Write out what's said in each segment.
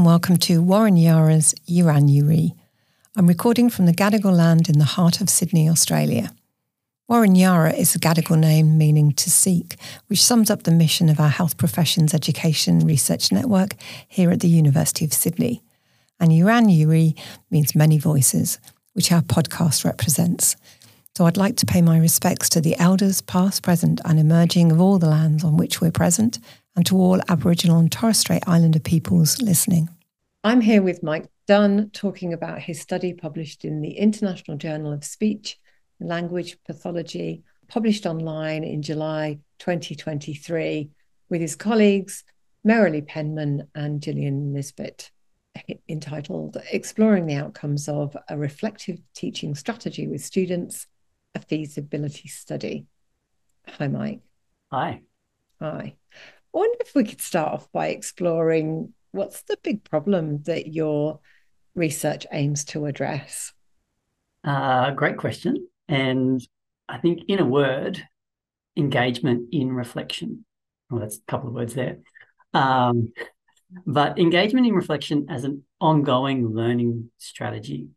and welcome to Warren Yara's Yuran Yuri. I'm recording from the Gadigal land in the heart of Sydney, Australia. Warren Yara is a Gadigal name meaning to seek, which sums up the mission of our Health Professions Education Research Network here at the University of Sydney. And Yuran Yuri means many voices, which our podcast represents. So I'd like to pay my respects to the elders, past, present, and emerging of all the lands on which we're present, and to all Aboriginal and Torres Strait Islander peoples listening. I'm here with Mike Dunne talking about his study published in the International Journal of Speech and Language Pathology, published online in July 2023, with his colleagues Merrolee Penman and Gillian Nisbet, entitled Exploring the Outcomes of a Reflective Teaching Strategy with Students, a Feasibility Study. Hi, Mike. Hi. Hi. I wonder if we could start off by exploring what's the big problem that your research aims to address? Uh, great question. And I think, in a word, engagement in reflection. Well, that's a couple of words there. Um, but engagement in reflection as an ongoing learning strategy.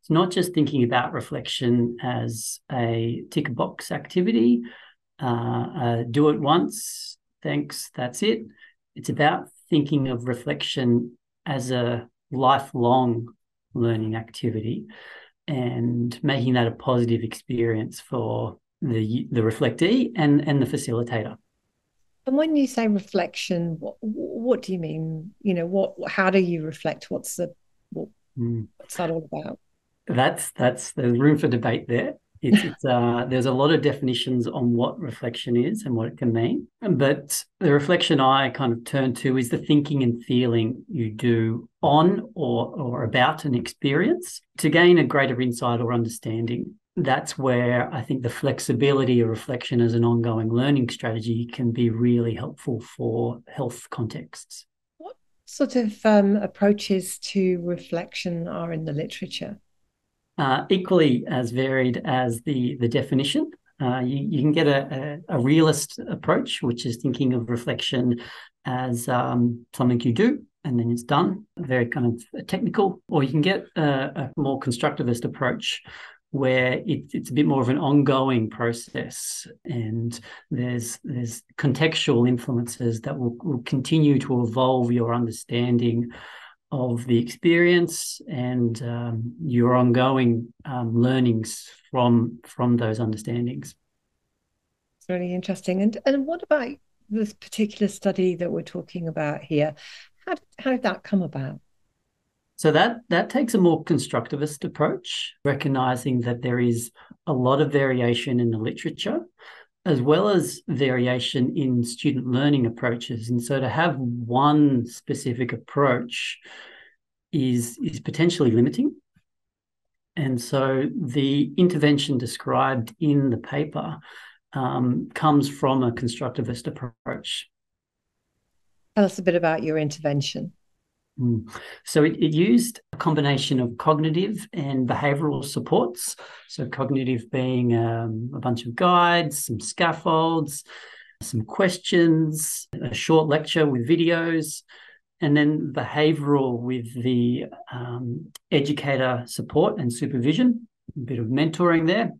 It's not just thinking about reflection as a tick box activity, uh, uh, do it once, thanks, that's it. It's about thinking of reflection as a lifelong learning activity and making that a positive experience for the the reflectee and and the facilitator. And when you say reflection, what, what do you mean? You know, what how do you reflect? What's the what, mm. what's that all about? That's that's there's room for debate there. It's, it's uh, there's a lot of definitions on what reflection is and what it can mean. But the reflection I kind of turn to is the thinking and feeling you do on or, or about an experience to gain a greater insight or understanding. That's where I think the flexibility of reflection as an ongoing learning strategy can be really helpful for health contexts. What sort of um, approaches to reflection are in the literature? Uh, equally as varied as the the definition. Uh, you, you can get a, a, a, realist approach, which is thinking of reflection as um, something you do and then it's done, very kind of technical, or you can get a, a more constructivist approach where it, it's a bit more of an ongoing process and there's there's contextual influences that will, will continue to evolve your understanding of the experience and um, your ongoing um, learnings from from those understandings. It's really interesting. And and what about this particular study that we're talking about here? How how did that come about? So that that takes a more constructivist approach, recognizing that there is a lot of variation in the literature as well as variation in student learning approaches. And so to have one specific approach is, is potentially limiting. And so the intervention described in the paper um, comes from a constructivist approach. Tell us a bit about your intervention. Mm. So it, it, used a combination of cognitive and behavioral supports. So cognitive being um, a bunch of guides, some scaffolds, some questions, a short lecture with videos, and then behavioral with the um, educator support and supervision, a bit of mentoring there.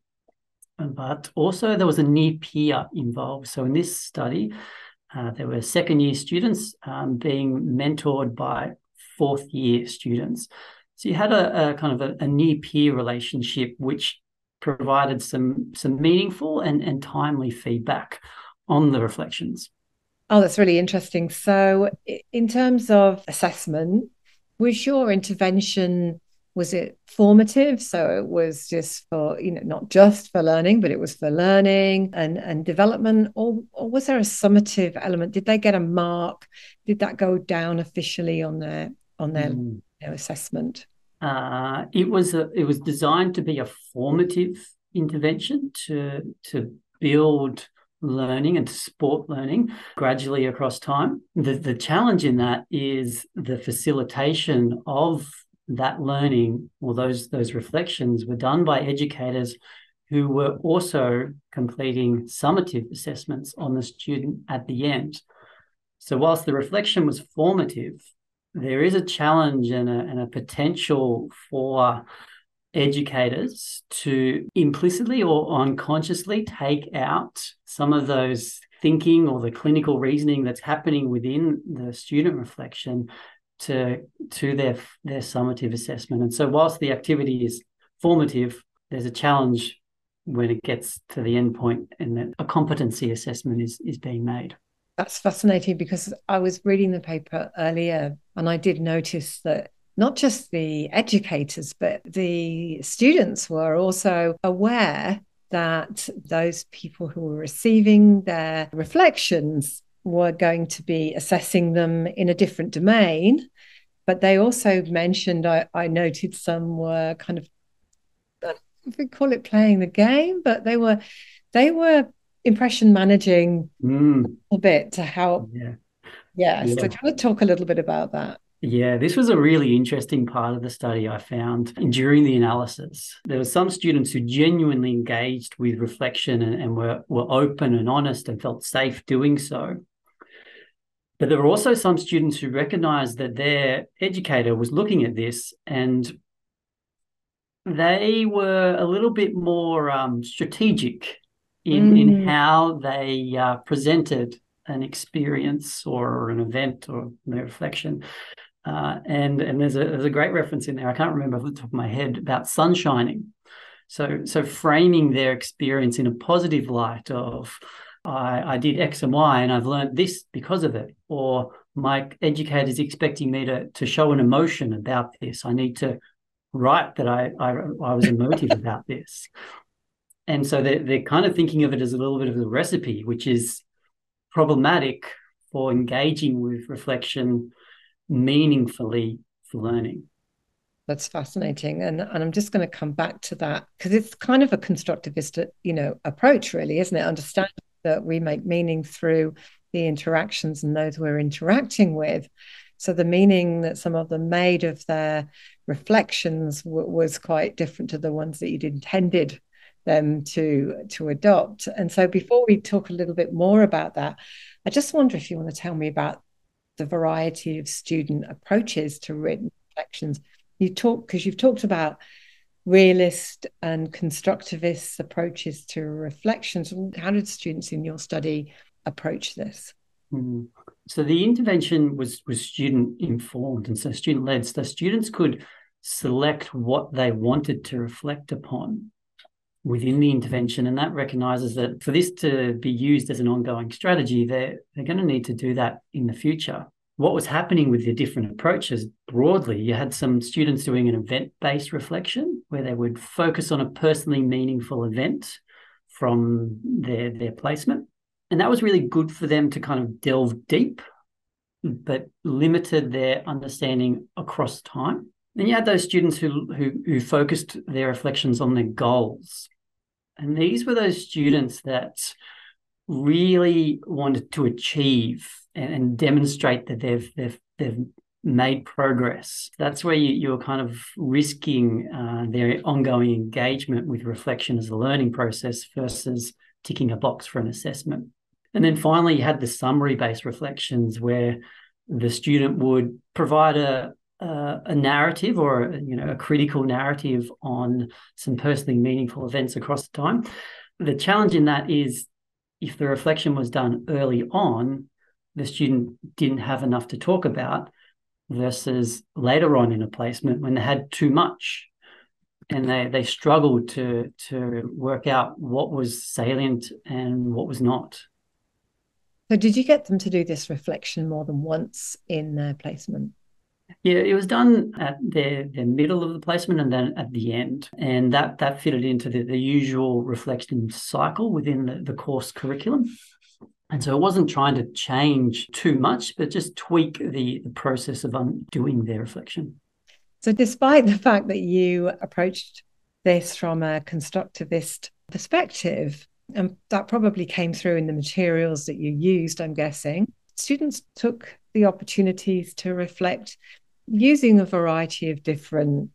But also there was a near peer involved. So in this study, uh, there were second year students um, being mentored by fourth year students. So you had a, a kind of a, a near peer relationship, which provided some some meaningful and, and timely feedback on the reflections. Oh, that's really interesting. So, in terms of assessment, was your intervention was it formative? So it was just for you know not just for learning, but it was for learning and and development, or or was there a summative element? Did they get a mark? Did that go down officially on their on their mm. you know, assessment? Uh, it was a, it was designed to be a formative intervention to to build learning and to support learning gradually across time. The the challenge in that is the facilitation of that learning or those those reflections were done by educators who were also completing summative assessments on the student at the end. So whilst the reflection was formative, there is a challenge and a, and a potential for educators to implicitly or unconsciously take out some of those thinking or the clinical reasoning that's happening within the student reflection to to their their summative assessment. And so whilst the activity is formative, there's a challenge when it gets to the end point and that a competency assessment is is being made. That's fascinating because I was reading the paper earlier and I did notice that not just the educators, but the students were also aware that those people who were receiving their reflections were going to be assessing them in a different domain. But they also mentioned, I, I noted some were kind of, if we call it playing the game, but they were they were impression managing mm. a bit to help. Yeah. Yeah. yeah. So, do you want to talk a little bit about that? Yeah, this was a really interesting part of the study I found during the analysis. There were some students who genuinely engaged with reflection and, and were, were open and honest and felt safe doing so. But there were also some students who recognized that their educator was looking at this and they were a little bit more um, strategic in, mm. in how they uh, presented an experience or an event or their reflection. Uh, and and there's a there's a great reference in there. I can't remember off the top of my head about sunshining. So so framing their experience in a positive light of I, I did X and Y and I've learned this because of it, or my educator is expecting me to to show an emotion about this. I need to write that I I, I was emotive about this. And so they're, they're kind of thinking of it as a little bit of a recipe, which is problematic for engaging with reflection meaningfully for learning. That's fascinating. And, and I'm just going to come back to that because it's kind of a constructivist, you know, approach, really, isn't it? Understanding that we make meaning through the interactions and those we're interacting with. So the meaning that some of them made of their reflections w- was quite different to the ones that you'd intended them to to adopt. And so before we talk a little bit more about that, I just wonder if you want to tell me about the variety of student approaches to written reflections. You talk because you've talked about realist and constructivist approaches to reflections. How did students in your study approach this? Mm. So the intervention was was student informed and so student led. So students could select what they wanted to reflect upon within the intervention, and that recognizes that for this to be used as an ongoing strategy, they're they're going to need to do that in the future what was happening with the different approaches broadly, you had some students doing an event based reflection where they would focus on a personally meaningful event from their, their placement. And that was really good for them to kind of delve deep, but limited their understanding across time. Then you had those students who, who, who focused their reflections on their goals. And these were those students that really wanted to achieve and, and demonstrate that they've they've they've made progress. That's where you, you're kind of risking uh, their ongoing engagement with reflection as a learning process versus ticking a box for an assessment. And then finally, you had the summary based reflections where the student would provide a, a, a narrative or you know a critical narrative on some personally meaningful events across time. The challenge in that is if the reflection was done early on, the student didn't have enough to talk about versus later on in a placement when they had too much. And they they struggled to to work out what was salient and what was not. So did you get them to do this reflection more than once in their placement yeah, it was done at the, the middle of the placement and then at the end. And that that fitted into the, the usual reflection cycle within the, the course curriculum. And so it wasn't trying to change too much, but just tweak the, the process of undoing their reflection. So, despite the fact that you approached this from a constructivist perspective, and that probably came through in the materials that you used, I'm guessing, students took the opportunities to reflect using a variety of different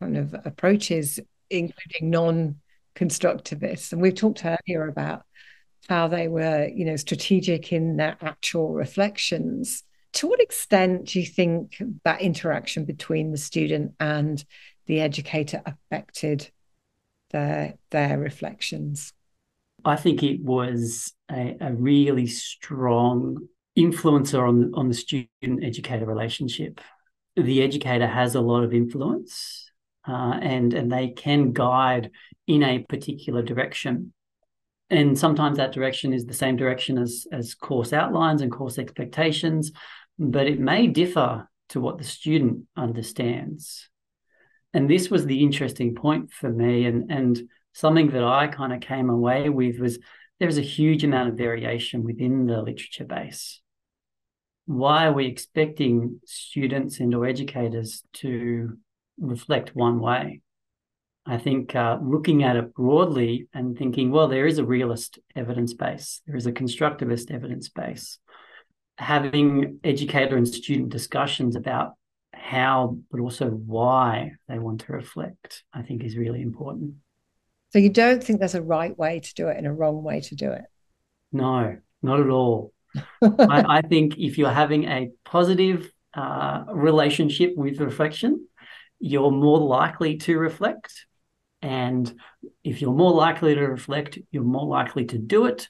kind of approaches, including non constructivists. And we've talked earlier about how they were, you know, strategic in their actual reflections to what extent do you think that interaction between the student and the educator affected their their reflections? I think it was a, a really strong influencer on on the student educator relationship. The educator has a lot of influence, uh, and and they can guide in a particular direction. And sometimes that direction is the same direction as as course outlines and course expectations, but it may differ to what the student understands. And this was the interesting point for me, and and something that I kind of came away with was there's a huge amount of variation within the literature base. Why are we expecting students and or educators to reflect one way? I think uh, looking at it broadly and thinking, well, there is a realist evidence base, there is a constructivist evidence base. Having educator and student discussions about how, but also why they want to reflect, I think is really important. So you don't think there's a right way to do it and a wrong way to do it? No, not at all. I, I, think if you're having a positive uh, relationship with reflection, you're more likely to reflect. And if you're more likely to reflect, you're more likely to do it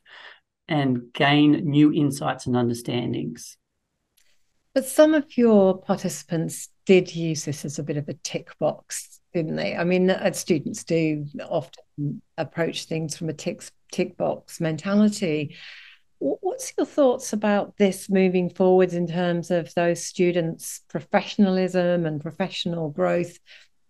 and gain new insights and understandings. But some of your participants did use this as a bit of a tick box, didn't they? I mean, uh, students do often approach things from a tick, tick box mentality. What's your thoughts about this moving forwards in terms of those students' professionalism and professional growth?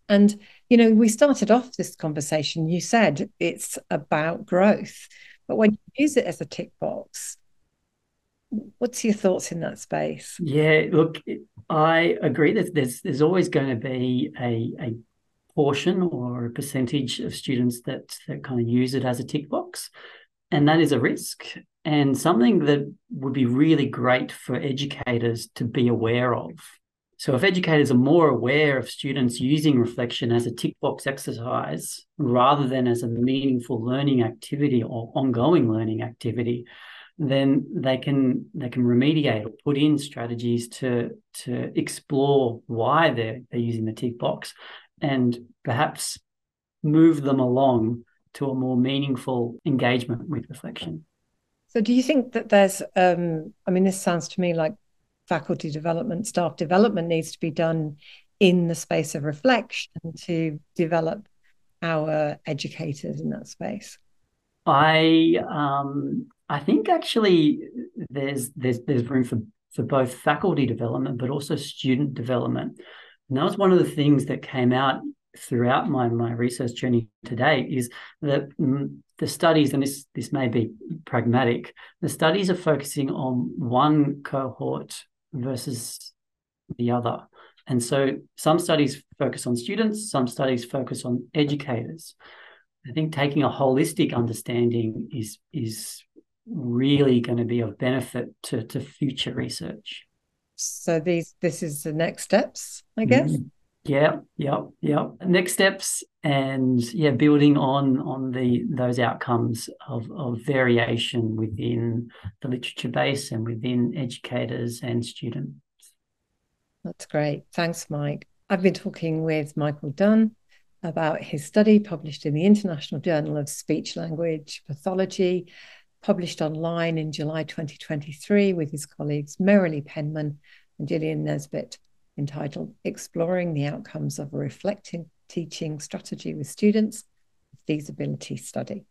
And, you know, we started off this conversation, you said it's about growth, but when you use it as a tick box, What's your thoughts in that space? Yeah, look, I agree that there's there's always going to be a, a portion or a percentage of students that that kind of use it as a tick box, and that is a risk and something that would be really great for educators to be aware of. So, if educators are more aware of students using reflection as a tick box exercise rather than as a meaningful learning activity or ongoing learning activity, then they can they can remediate or put in strategies to to explore why they're they're using the tick box and perhaps move them along to a more meaningful engagement with reflection. So do you think that there's um, I mean this sounds to me like faculty development, staff development needs to be done in the space of reflection to develop our educators in that space? I um, I think actually there's there's there's room for for both faculty development but also student development. And that was one of the things that came out throughout my my research journey today is that the studies and this this may be pragmatic the studies are focusing on one cohort versus the other and so some studies focus on students some studies focus on educators i think taking a holistic understanding is is really going to be of benefit to, to future research. So these this is the next steps, I guess. Mm. Yeah, yeah, yeah. Next steps and yeah, building on on the those outcomes of, of variation within the literature base and within educators and students. That's great. Thanks, Mike. I've been talking with Michael Dunne about his study published in the International Journal of Speech Language Pathology published online in July 2023 with his colleagues Merrolee Penman and Gillian Nisbet, entitled Exploring the Outcomes of a Reflecting Teaching Strategy with Students, Feasibility Study.